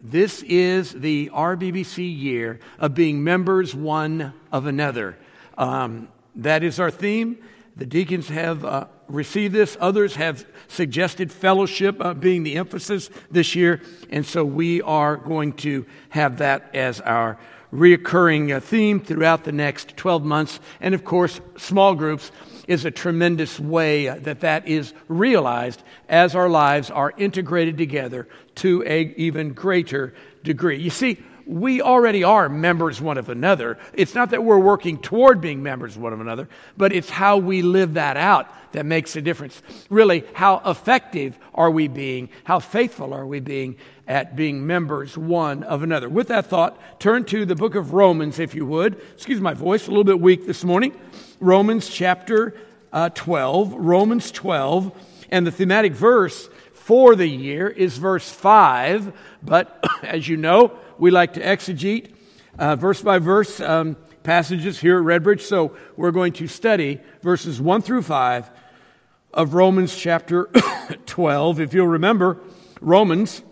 this is the RBBC year of being members one of another. Um, that is our theme. The deacons have uh, received this. Others have suggested fellowship uh, being the emphasis this year. And so we are going to have that as our reoccurring uh, theme throughout the next 12 months. And of course, small groups is a tremendous way that that is realized as our lives are integrated together to an even greater degree. You see, we already are members one of another. It's not that we're working toward being members one of another, but it's how we live that out that makes a difference. Really, how effective are we being? How faithful are we being at being members one of another? With that thought, turn to the book of Romans, if you would. Excuse my voice, a little bit weak this morning. Romans chapter uh, 12. Romans 12. And the thematic verse for the year is verse 5. But as you know, we like to exegete uh, verse by verse um, passages here at Redbridge. So we're going to study verses 1 through 5 of Romans chapter 12. If you'll remember, Romans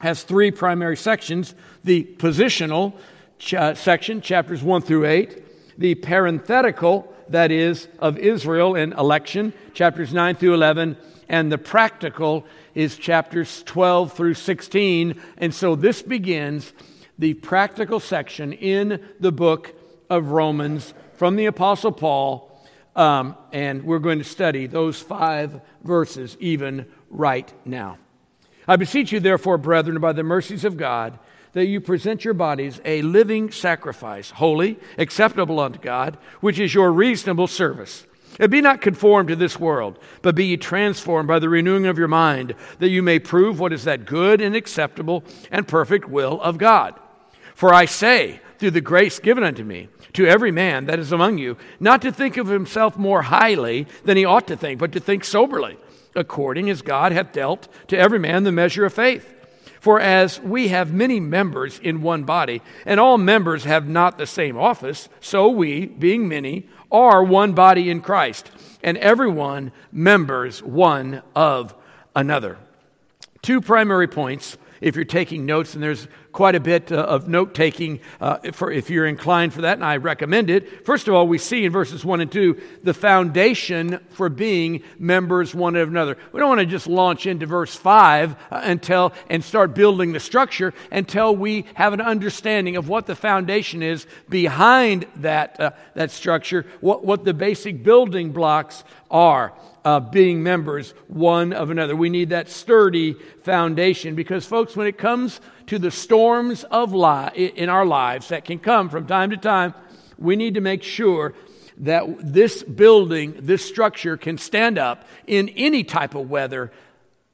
has three primary sections the positional ch- uh, section, chapters 1 through 8, the parenthetical, that is, of Israel in election, chapters 9 through 11, and the practical is chapters 12 through 16. And so this begins the practical section in the book of Romans from the Apostle Paul. Um, and we're going to study those five verses even right now. I beseech you, therefore, brethren, by the mercies of God, that you present your bodies a living sacrifice, holy, acceptable unto God, which is your reasonable service. And be not conformed to this world, but be ye transformed by the renewing of your mind, that you may prove what is that good and acceptable and perfect will of God. For I say, through the grace given unto me, to every man that is among you, not to think of himself more highly than he ought to think, but to think soberly, according as God hath dealt to every man the measure of faith. For as we have many members in one body, and all members have not the same office, so we, being many, are one body in Christ, and everyone members one of another. Two primary points if you're taking notes, and there's quite a bit uh, of note taking uh, for if you're inclined for that, and I recommend it. First of all, we see in verses 1 and 2 the foundation for being members one of another. We don't want to just launch into verse 5 uh, until and start building the structure until we have an understanding of what the foundation is behind that, uh, that structure, what, what the basic building blocks are uh, being members one of another. We need that sturdy foundation because, folks, when it comes to the storms of life in our lives that can come from time to time, we need to make sure that this building, this structure can stand up in any type of weather.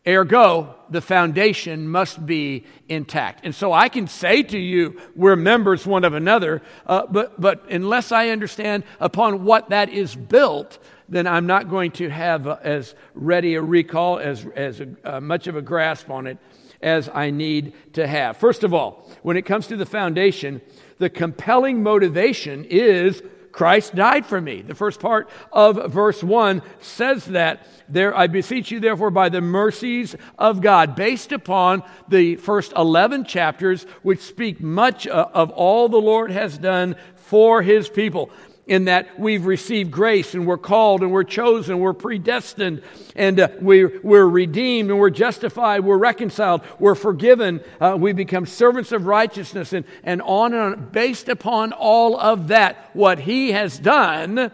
Ergo, the foundation must be intact. And so I can say to you, we're members one of another, uh, but, but unless I understand upon what that is built, then I'm not going to have as ready a recall, as, as a, uh, much of a grasp on it as I need to have. First of all, when it comes to the foundation, the compelling motivation is Christ died for me. The first part of verse 1 says that. There, I beseech you, therefore, by the mercies of God, based upon the first 11 chapters, which speak much uh, of all the Lord has done for his people in that we've received grace and we're called and we're chosen, we're predestined, and uh, we're, we're redeemed and we're justified, we're reconciled, we're forgiven, uh, we become servants of righteousness, and, and on and on. Based upon all of that, what He has done,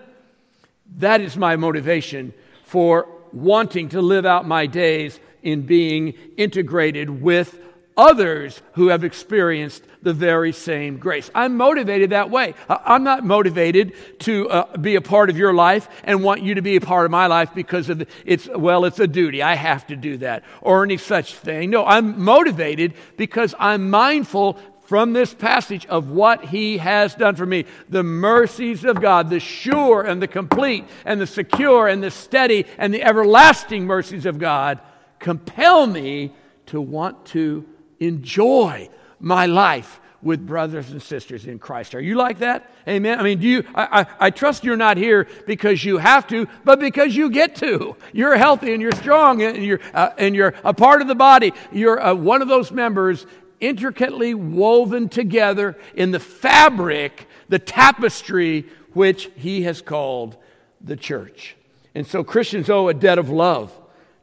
that is my motivation for wanting to live out my days in being integrated with others who have experienced the very same grace. I'm motivated that way. I'm not motivated to uh, be a part of your life and want you to be a part of my life because of it's well, it's a duty. I have to do that or any such thing. No, I'm motivated because I'm mindful from this passage of what he has done for me. The mercies of God, the sure and the complete and the secure and the steady and the everlasting mercies of God compel me to want to enjoy my life with brothers and sisters in Christ. Are you like that? Amen. I mean, do you? I, I, I, trust you're not here because you have to, but because you get to. You're healthy and you're strong and you're uh, and you're a part of the body. You're uh, one of those members intricately woven together in the fabric, the tapestry which he has called the church. And so Christians owe a debt of love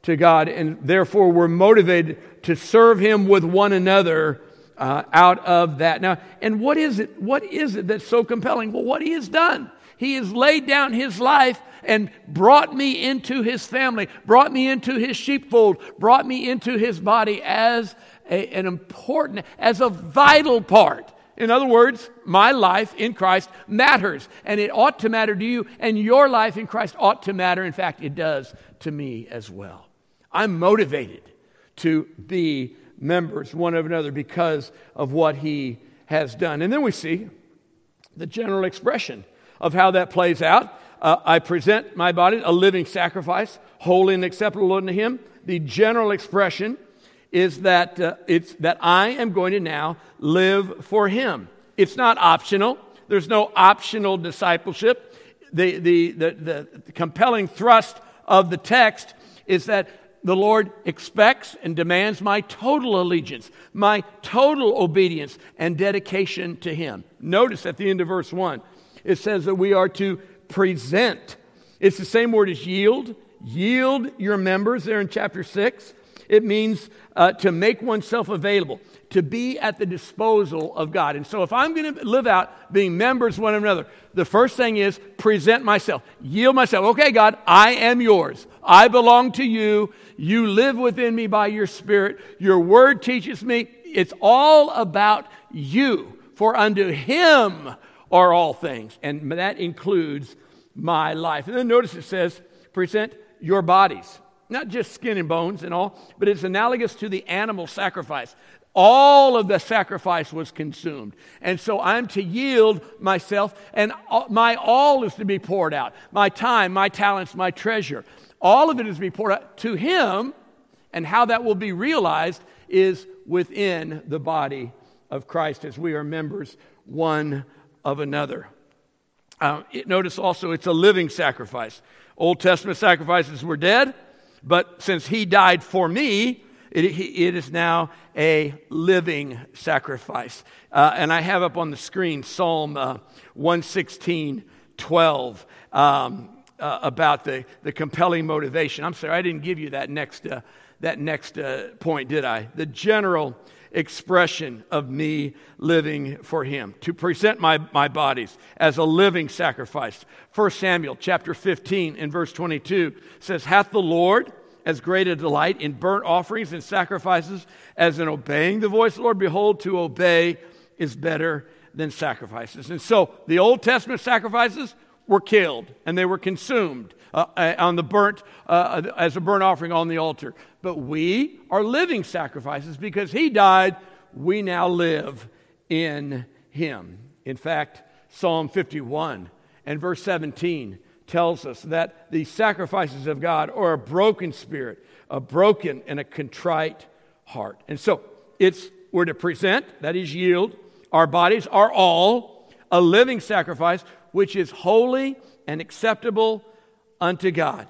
to God, and therefore we're motivated to serve him with one another uh, out of that. Now, and what is it? What is it that's so compelling? Well, what he has done. He has laid down his life and brought me into his family, brought me into his sheepfold, brought me into his body as a, an important, as a vital part. In other words, my life in Christ matters, and it ought to matter to you, and your life in Christ ought to matter. In fact, it does to me as well. I'm motivated to be members one of another because of what he has done. And then we see the general expression of how that plays out. Uh, I present my body a living sacrifice, holy and acceptable unto him. The general expression is that uh, it's that I am going to now live for him. It's not optional. There's no optional discipleship. The, the, the, the compelling thrust of the text is that the Lord expects and demands my total allegiance, my total obedience and dedication to Him. Notice at the end of verse 1, it says that we are to present. It's the same word as yield. Yield your members there in chapter 6. It means uh, to make oneself available, to be at the disposal of God. And so, if I'm going to live out being members one another, the first thing is present myself, yield myself. Okay, God, I am yours. I belong to you. You live within me by your Spirit. Your word teaches me. It's all about you. For unto him are all things. And that includes my life. And then notice it says, present your bodies not just skin and bones and all, but it's analogous to the animal sacrifice. All of the sacrifice was consumed. And so I'm to yield myself, and my all is to be poured out my time, my talents, my treasure. All of it is to be poured out to Him, and how that will be realized is within the body of Christ as we are members one of another. Uh, it, notice also it's a living sacrifice. Old Testament sacrifices were dead. But since he died for me, it, it is now a living sacrifice. Uh, and I have up on the screen Psalm uh, 116, 12, um, uh, about the, the compelling motivation. I'm sorry, I didn't give you that next, uh, that next uh, point, did I? The general expression of me living for him to present my, my bodies as a living sacrifice 1 samuel chapter 15 and verse 22 says hath the lord as great a delight in burnt offerings and sacrifices as in obeying the voice of the lord. Behold to obey is better than sacrifices. And so the old testament sacrifices were killed and they were consumed uh, uh on the burnt uh, as a burnt offering on the altar. But we are living sacrifices because he died, we now live in him. In fact, Psalm 51 and verse 17 tells us that the sacrifices of God are a broken spirit, a broken and a contrite heart. And so it's we're to present, that is yield, our bodies are all a living sacrifice which is holy and acceptable unto God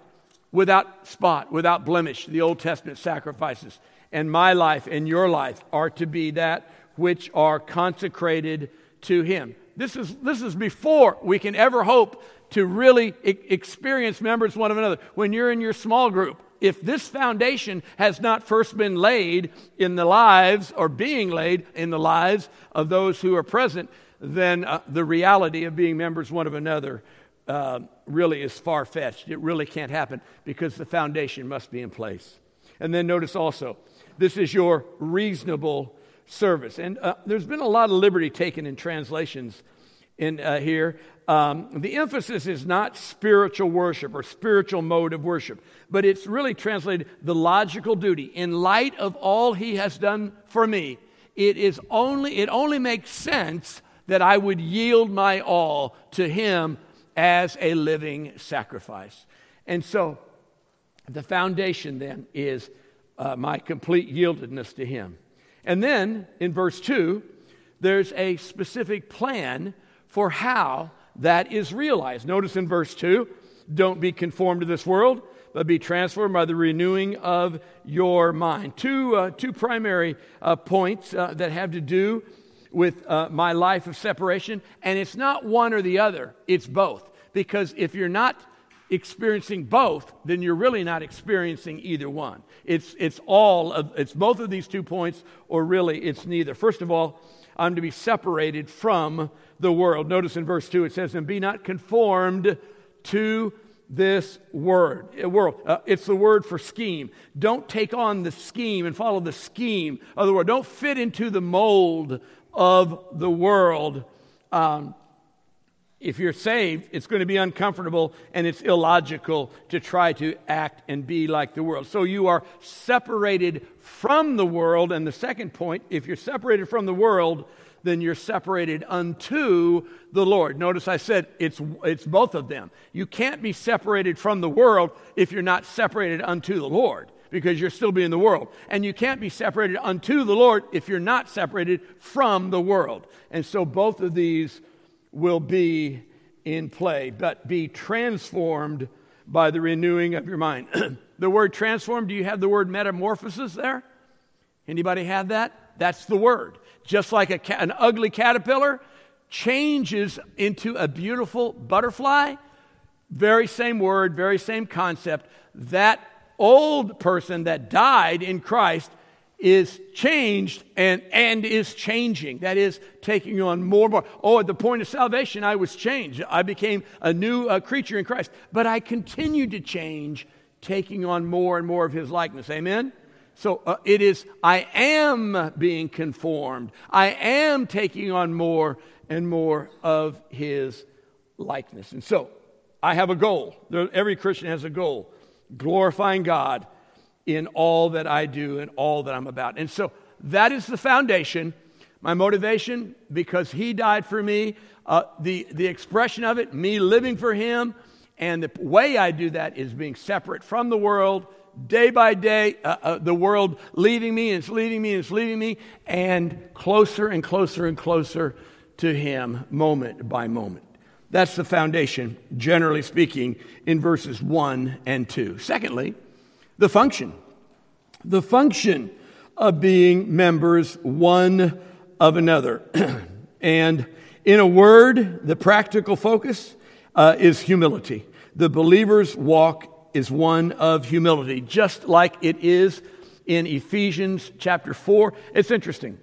without spot, without blemish, the Old Testament sacrifices. And my life and your life are to be that which are consecrated to Him. This is, this is before we can ever hope to really e- experience members one of another. When you're in your small group, if this foundation has not first been laid in the lives or being laid in the lives of those who are present, then uh, the reality of being members one of another uh, really is far fetched. It really can't happen because the foundation must be in place. And then notice also, this is your reasonable service. And uh, there's been a lot of liberty taken in translations in uh, here. Um, the emphasis is not spiritual worship or spiritual mode of worship, but it's really translated the logical duty. In light of all he has done for me, it is only it only makes sense that I would yield my all to him as a living sacrifice. And so the foundation then is uh, my complete yieldedness to Him. And then in verse 2, there's a specific plan for how that is realized. Notice in verse 2 don't be conformed to this world, but be transformed by the renewing of your mind. Two, uh, two primary uh, points uh, that have to do with uh, my life of separation, and it's not one or the other, it's both. Because if you're not experiencing both, then you're really not experiencing either one. It's, it's all of, it's both of these two points, or really it's neither. First of all, I'm to be separated from the world. Notice in verse 2 it says, And be not conformed to this word uh, world. Uh, it's the word for scheme. Don't take on the scheme and follow the scheme of the world. Don't fit into the mold of the world. Um, if you're saved, it's going to be uncomfortable and it's illogical to try to act and be like the world. So you are separated from the world. And the second point, if you're separated from the world, then you're separated unto the Lord. Notice I said it's, it's both of them. You can't be separated from the world if you're not separated unto the Lord because you're still being the world. And you can't be separated unto the Lord if you're not separated from the world. And so both of these will be in play, but be transformed by the renewing of your mind. the word transform, do you have the word metamorphosis there? Anybody have that? That's the word. Just like a, an ugly caterpillar changes into a beautiful butterfly, very same word, very same concept. That old person that died in Christ is changed and, and is changing. That is, taking on more and more. Oh, at the point of salvation, I was changed. I became a new uh, creature in Christ. But I continued to change, taking on more and more of his likeness. Amen? So uh, it is, I am being conformed. I am taking on more and more of his likeness. And so I have a goal. Every Christian has a goal glorifying God in all that I do and all that I'm about. And so that is the foundation. My motivation, because He died for me, uh, the, the expression of it, me living for Him, and the way I do that is being separate from the world, day by day, uh, uh, the world leaving me, and it's leaving me, and it's leaving me, and closer and closer and closer to Him, moment by moment. That's the foundation, generally speaking, in verses 1 and 2. Secondly, the function. The function of being members one of another. and in a word, the practical focus uh, is humility. The believer's walk is one of humility, just like it is in Ephesians chapter 4. It's interesting.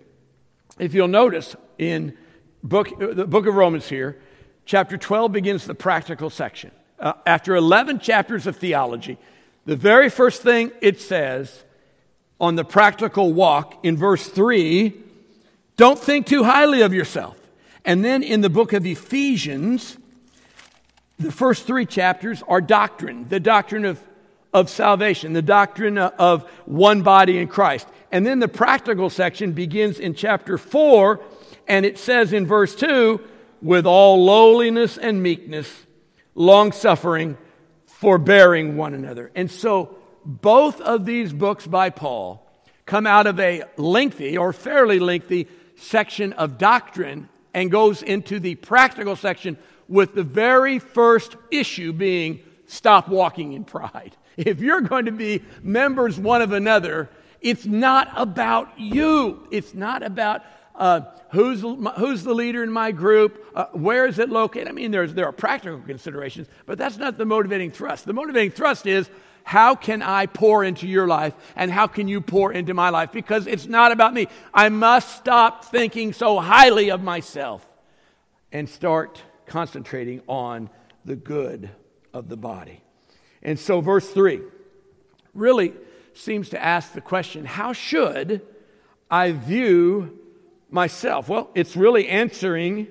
If you'll notice in book, the book of Romans here, chapter 12 begins the practical section. Uh, after 11 chapters of theology, the very first thing it says on the practical walk in verse 3 don't think too highly of yourself. And then in the book of Ephesians, the first three chapters are doctrine, the doctrine of, of salvation, the doctrine of one body in Christ. And then the practical section begins in chapter 4, and it says in verse 2 with all lowliness and meekness, long suffering, forbearing one another. And so both of these books by Paul come out of a lengthy or fairly lengthy section of doctrine and goes into the practical section with the very first issue being stop walking in pride. If you're going to be members one of another, it's not about you. It's not about uh, who's, who's the leader in my group? Uh, where is it located? I mean, there's, there are practical considerations, but that's not the motivating thrust. The motivating thrust is how can I pour into your life and how can you pour into my life? Because it's not about me. I must stop thinking so highly of myself and start concentrating on the good of the body. And so, verse 3 really seems to ask the question how should I view myself? Well, it's really answering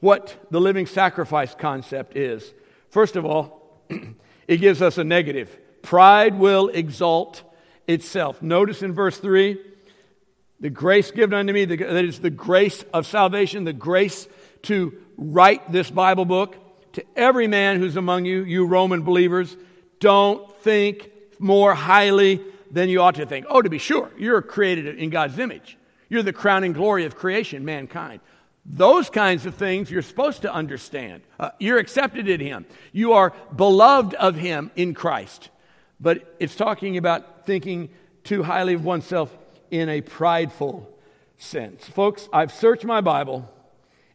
what the living sacrifice concept is. First of all, it gives us a negative. Pride will exalt itself. Notice in verse 3 the grace given unto me, that is the grace of salvation, the grace to write this Bible book. To every man who's among you, you Roman believers, don't think more highly than you ought to think. Oh, to be sure, you're created in God's image. You're the crowning glory of creation, mankind. Those kinds of things you're supposed to understand. Uh, you're accepted in Him, you are beloved of Him in Christ. But it's talking about thinking too highly of oneself in a prideful sense. Folks, I've searched my Bible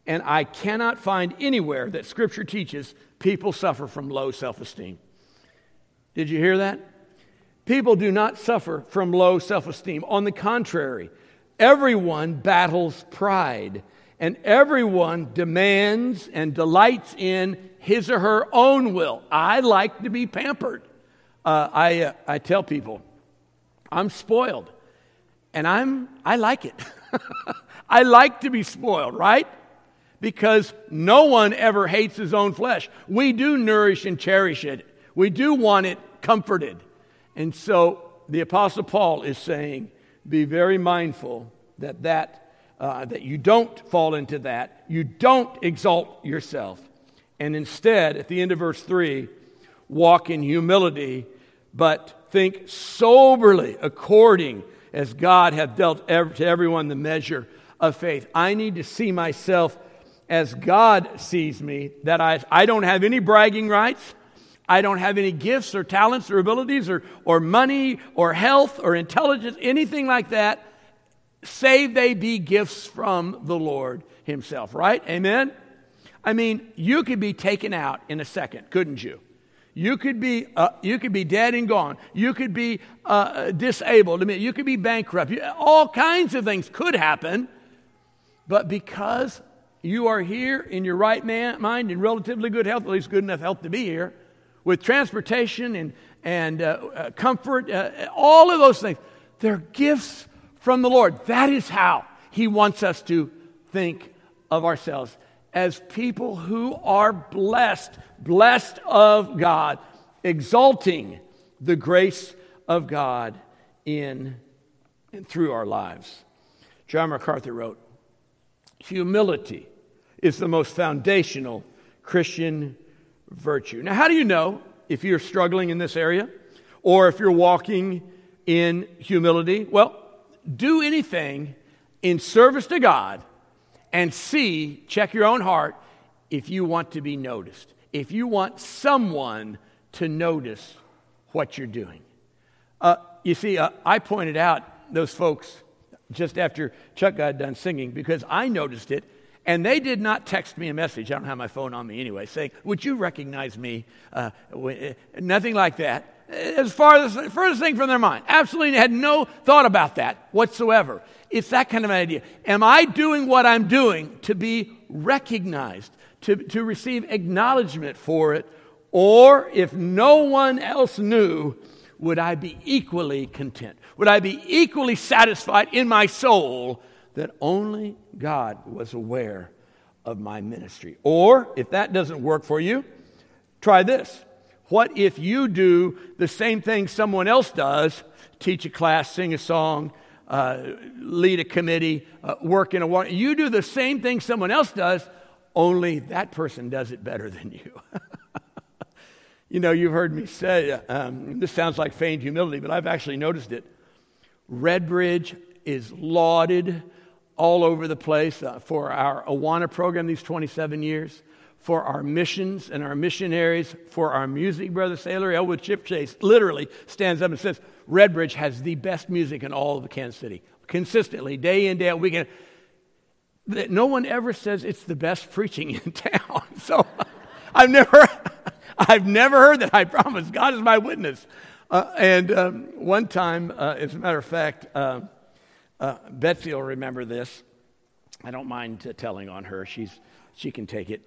and I cannot find anywhere that Scripture teaches people suffer from low self esteem. Did you hear that? People do not suffer from low self esteem. On the contrary, everyone battles pride, and everyone demands and delights in his or her own will. I like to be pampered. Uh, I, uh, I tell people, I'm spoiled, and I'm, I like it. I like to be spoiled, right? Because no one ever hates his own flesh. We do nourish and cherish it, we do want it comforted. And so the Apostle Paul is saying, be very mindful that, that, uh, that you don't fall into that. You don't exalt yourself. And instead, at the end of verse 3, walk in humility, but think soberly according as God hath dealt to everyone the measure of faith. I need to see myself as God sees me, that I, I don't have any bragging rights. I don't have any gifts or talents or abilities or, or money or health or intelligence, anything like that, save they be gifts from the Lord Himself, right? Amen? I mean, you could be taken out in a second, couldn't you? You could be, uh, you could be dead and gone. You could be uh, disabled. I mean, you could be bankrupt. All kinds of things could happen. But because you are here in your right man, mind in relatively good health, at least good enough health to be here, with transportation and, and uh, uh, comfort, uh, all of those things. They're gifts from the Lord. That is how He wants us to think of ourselves as people who are blessed, blessed of God, exalting the grace of God in and through our lives. John MacArthur wrote, Humility is the most foundational Christian virtue. Now, how do you know if you're struggling in this area or if you're walking in humility? Well, do anything in service to God and see, check your own heart, if you want to be noticed, if you want someone to notice what you're doing. Uh, you see, uh, I pointed out those folks just after Chuck got done singing because I noticed it and they did not text me a message. I don't have my phone on me anyway, saying, Would you recognize me? Uh, uh nothing like that. As far as the furthest thing from their mind. Absolutely had no thought about that whatsoever. It's that kind of an idea. Am I doing what I'm doing to be recognized, to, to receive acknowledgement for it? Or if no one else knew, would I be equally content? Would I be equally satisfied in my soul that only God was aware of my ministry. Or, if that doesn't work for you, try this. What if you do the same thing someone else does teach a class, sing a song, uh, lead a committee, uh, work in a water? You do the same thing someone else does, only that person does it better than you. you know, you've heard me say, um, this sounds like feigned humility, but I've actually noticed it. Redbridge is lauded all over the place uh, for our Awana program these 27 years, for our missions and our missionaries, for our music. Brother Sailor Elwood Chip Chase literally stands up and says, Redbridge has the best music in all of Kansas City. Consistently, day in, day out, weekend. No one ever says it's the best preaching in town. So I've never, I've never heard that. I promise. God is my witness. Uh, and um, one time, uh, as a matter of fact, uh, Betsy will remember this. I don't mind telling on her. She's, she can take it.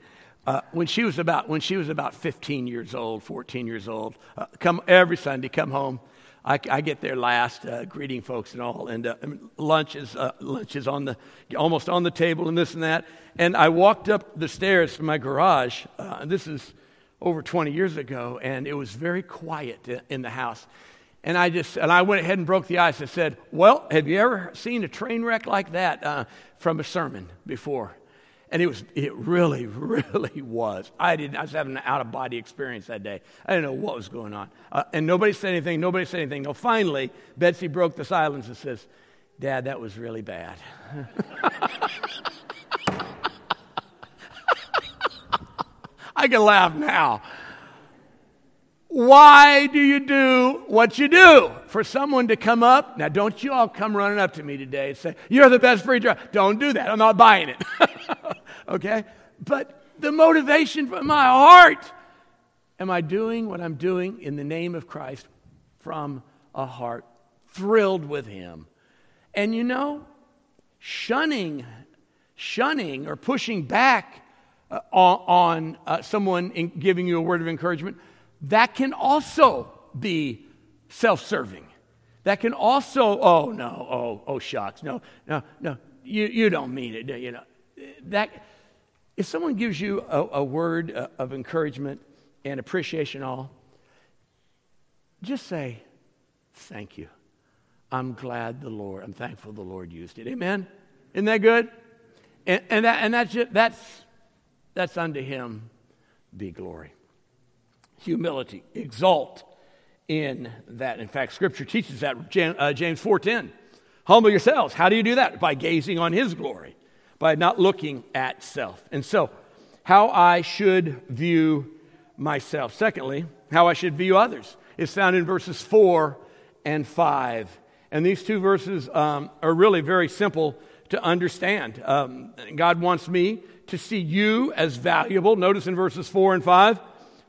Uh, when she was about when she was about 15 years old, 14 years old, uh, come every Sunday, come home. I, I get there last, uh, greeting folks and all, and uh, lunch is uh, lunch is on the almost on the table and this and that. And I walked up the stairs from my garage. Uh, this is over 20 years ago, and it was very quiet in the house. And I just and I went ahead and broke the ice and said, "Well, have you ever seen a train wreck like that uh, from a sermon before?" And it was it really really was. I didn't. I was having an out of body experience that day. I didn't know what was going on, uh, and nobody said anything. Nobody said anything. No, finally, Betsy broke the silence and says, "Dad, that was really bad." I can laugh now. Why do you do what you do? For someone to come up, now don't you all come running up to me today and say, You're the best preacher. Don't do that. I'm not buying it. okay? But the motivation from my heart am I doing what I'm doing in the name of Christ from a heart thrilled with Him? And you know, shunning, shunning or pushing back uh, on, uh, someone giving you a word of encouragement that can also be self serving. That can also, oh no, oh, oh shucks, no, no, no, you, you don't mean it, you know. That, if someone gives you a, a word uh, of encouragement and appreciation, all, just say, thank you. I'm glad the Lord, I'm thankful the Lord used it. Amen? Isn't that good? And, and, that, and that's, just, that's, that's unto him be glory humility. Exalt in that. In fact, Scripture teaches that. Uh, James 4.10. Humble yourselves. How do you do that? By gazing on His glory, by not looking at self. And so, how I should view myself. Secondly, how I should view others is found in verses 4 and 5. And these two verses um, are really very simple to understand. Um, God wants me to see you as valuable. Notice in verses 4 and 5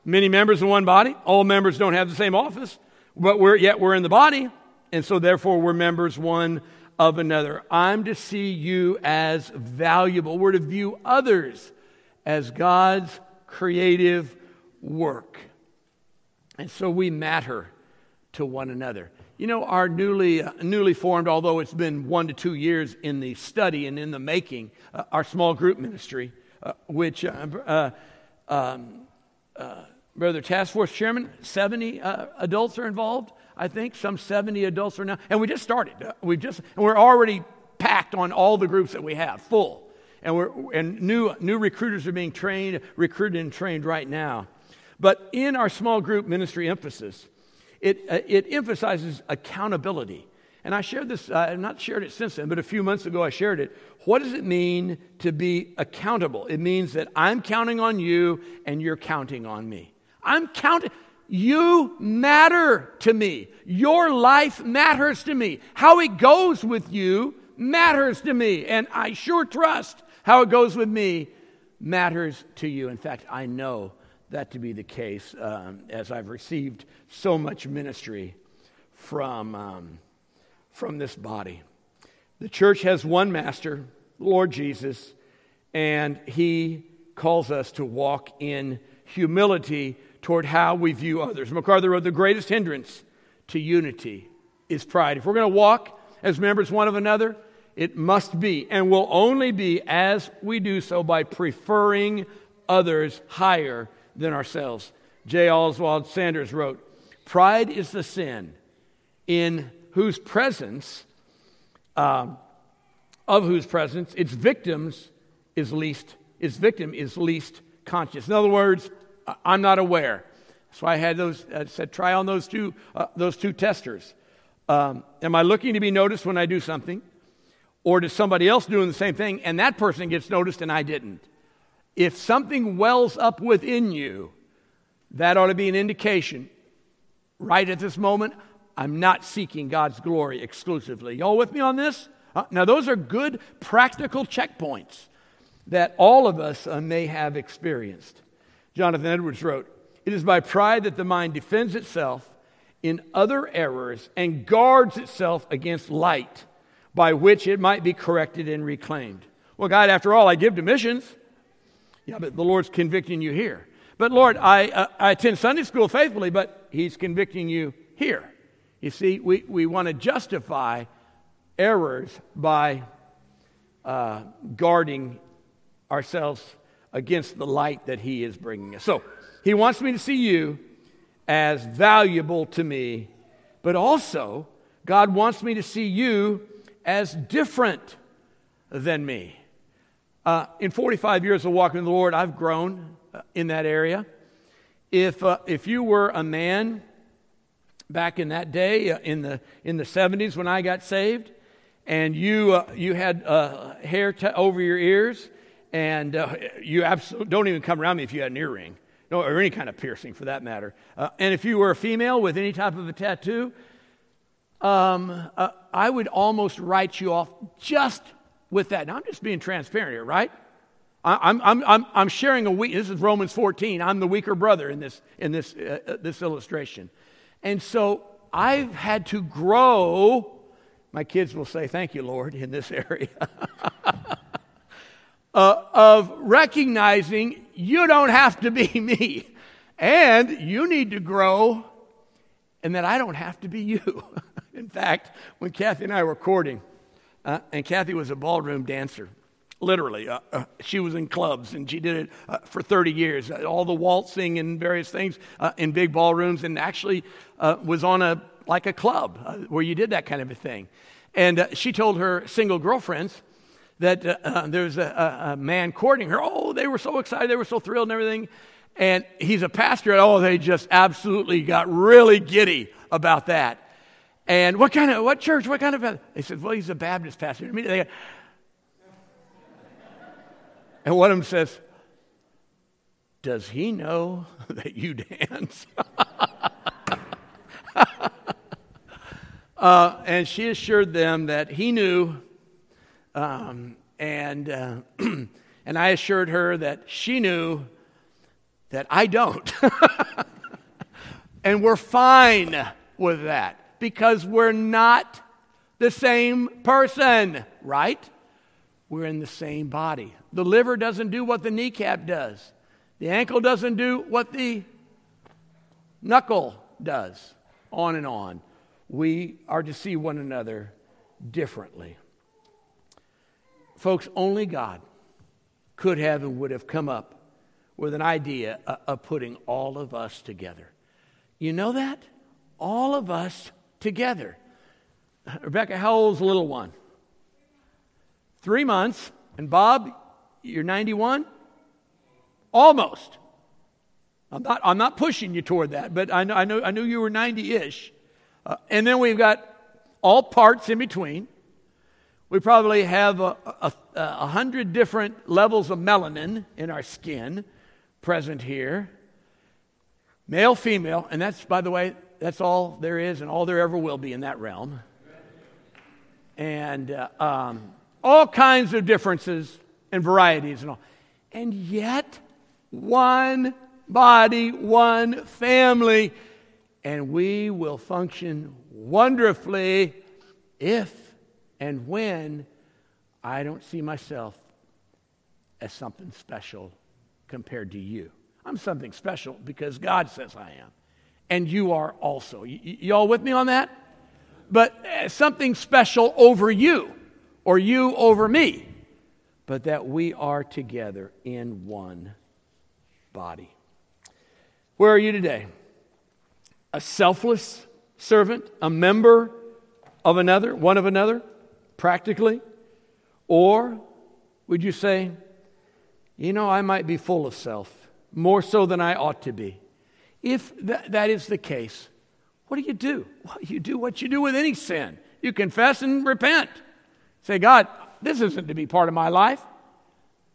many members in one body. All members don't have the same office, but we're, yet we're in the body, and so therefore we're members one of another. I'm to see you as valuable. We're to view others as God's creative work. And so we matter to one another. You know, our newly, uh, newly formed, although it's been one to two years in the study and in the making, uh, our small group ministry, uh, which uh, uh, um, uh, Brother Task Force Chairman, 70 uh, adults are involved, I think. Some 70 adults are now. And we just started. Uh, we've just, we're already packed on all the groups that we have, full. And, we're, and new, new recruiters are being trained, recruited and trained right now. But in our small group ministry emphasis, it, uh, it emphasizes accountability. And I shared this, uh, I've not shared it since then, but a few months ago I shared it. What does it mean to be accountable? It means that I'm counting on you and you're counting on me. I'm counting. You matter to me. Your life matters to me. How it goes with you matters to me. And I sure trust how it goes with me matters to you. In fact, I know that to be the case um, as I've received so much ministry from, um, from this body. The church has one master, Lord Jesus, and he calls us to walk in humility toward how we view others. MacArthur wrote the greatest hindrance to unity is pride. If we're going to walk as members one of another, it must be and will only be as we do so by preferring others higher than ourselves. J. Oswald Sanders wrote Pride is the sin in whose presence, uh, of whose presence, its victims is least, its victim is least conscious. In other words, I'm not aware. So I had those, I said, try on those two, uh, those two testers. Um, am I looking to be noticed when I do something? Or does somebody else doing the same thing and that person gets noticed and I didn't? If something wells up within you, that ought to be an indication right at this moment, I'm not seeking God's glory exclusively. Y'all with me on this? Uh, now, those are good practical checkpoints that all of us uh, may have experienced. Jonathan Edwards wrote, It is by pride that the mind defends itself in other errors and guards itself against light by which it might be corrected and reclaimed. Well, God, after all, I give to missions. Yeah, but the Lord's convicting you here. But Lord, I, uh, I attend Sunday school faithfully, but He's convicting you here. You see, we, we want to justify errors by uh, guarding ourselves against the light that He is bringing us. So, He wants me to see you as valuable to me, but also, God wants me to see you as different than me. Uh, in 45 years of walking with the Lord, I've grown uh, in that area. If, uh, if you were a man back in that day, uh, in, the, in the 70s when I got saved, and you, uh, you had uh, hair t- over your ears, and uh, you absolutely don't even come around me if you had an earring. no, or any kind of piercing for that matter. Uh, and if you were a female with any type of a tattoo, um, uh, I would almost write you off just with that. Now, I'm just being transparent here, right? I'm, I'm, I'm, I'm sharing a weak, this is Romans 14. I'm the weaker brother in this, in this, uh, uh, this illustration. And so I've had to grow. My kids will say, Thank you, Lord, in this area. Uh, of recognizing you don't have to be me. And you need to grow, and that I don't have to be you. in fact, when Kathy and I were courting, uh, and Kathy was a ballroom dancer, literally. Uh, uh, she was in clubs and she did it uh, for 30 years, uh, all the waltzing and various things uh, in big ballrooms, and actually uh, was on a like a club where you did that kind of a thing. And she told her single girlfriends that there was a, a, man courting her. Oh, they were so excited, they were so thrilled and everything. And he's a pastor, and oh, they just absolutely got really giddy about that. And what kind of, what church, what kind of, they said, well, he's a Baptist pastor. And, Immediately, and one of them says, Does he know that you dance? uh, and she assured them that he knew, um, and, uh, and I assured her that she knew that I don't. and we're fine with that because we're not the same person, right? We're in the same body. The liver doesn't do what the kneecap does, the ankle doesn't do what the knuckle does, on and on. We are to see one another differently. Folks, only God could have and would have come up with an idea of putting all of us together. You know that? All of us together. Rebecca, how old's the little one? Three months. And Bob, you're 91? Almost. I'm not, I'm not pushing you toward that, but I know, I know, I knew you were 90 ish. Uh, and then we've got all parts in between. We probably have a, a, a, hundred different levels of melanin in our skin present here male, female, and that's, by the way, that's all there is and all there ever will be in that realm. And uh, um, all kinds of differences and varieties and all. And yet, one body, one family, and we will function wonderfully if and when I don't see myself as something special compared to you. I'm something special because God says I am. And you are also. Y- y'all with me on that? But uh, something special over you or you over me but that we are together in one body. Where are you today? A selfless servant, a member of another, one of another, practically? Or would you say, you know, I might be full of self, more so than I ought to be? If th- that is the case, what do you do? Well, you do what you do with any sin. You confess and repent. Say, God, this isn't to be part of my life.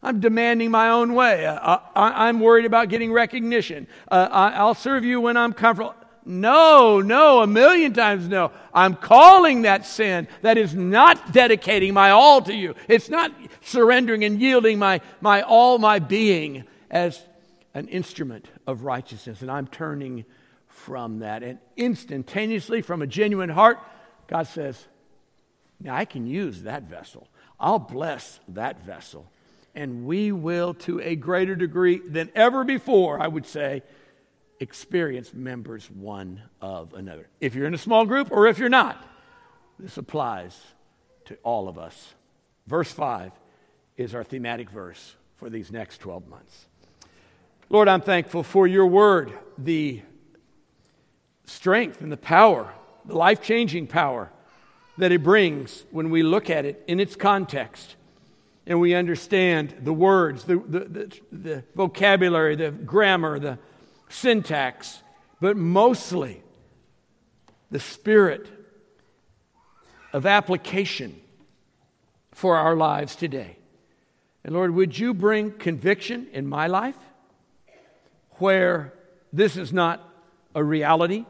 I'm demanding my own way. Uh, I, am worried about getting recognition. Uh, I, will serve you when I'm comfortable. No, no, a million times no. I'm calling that sin. That is not dedicating my all to you. It's not surrendering and yielding my, my all, my being as an instrument of righteousness. And I'm turning from that. And instantaneously, from a genuine heart, God says, Now I can use that vessel. I'll bless that vessel. And we will, to a greater degree than ever before, I would say, experience members one of another. If you're in a small group or if you're not, this applies to all of us. Verse 5 is our thematic verse for these next 12 months. Lord, I'm thankful for your word, the strength and the power, the life changing power that it brings when we look at it in its context and we understand the words, the, the, the, the, vocabulary, the grammar, the syntax, but mostly the spirit of application for our lives today. And Lord, would you bring conviction in my life? where this is not a reality.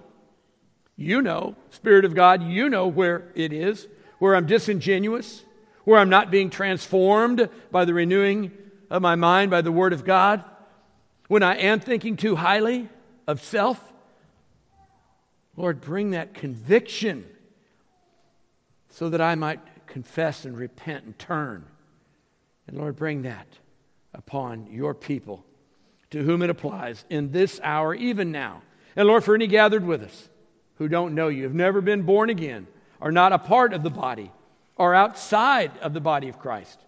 You know, Spirit of God, you know where it is, where I'm disingenuous, where I'm not being transformed by the renewing of my mind by the Word of God, when I am thinking too highly of self. Lord, bring that conviction so that I might confess and repent and turn. And Lord, bring that upon your people to whom it applies in this hour, even now. And Lord, for any gathered with us who don't know you, have never been born again, are not a part of the body, are outside of the body of Christ,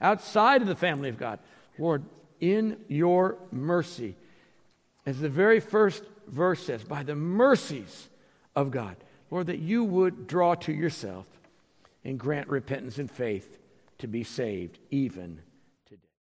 outside of the family of God. Lord, in your mercy, as the very first verse says, by the mercies of God, Lord, that you would draw to yourself and grant repentance and faith to be saved even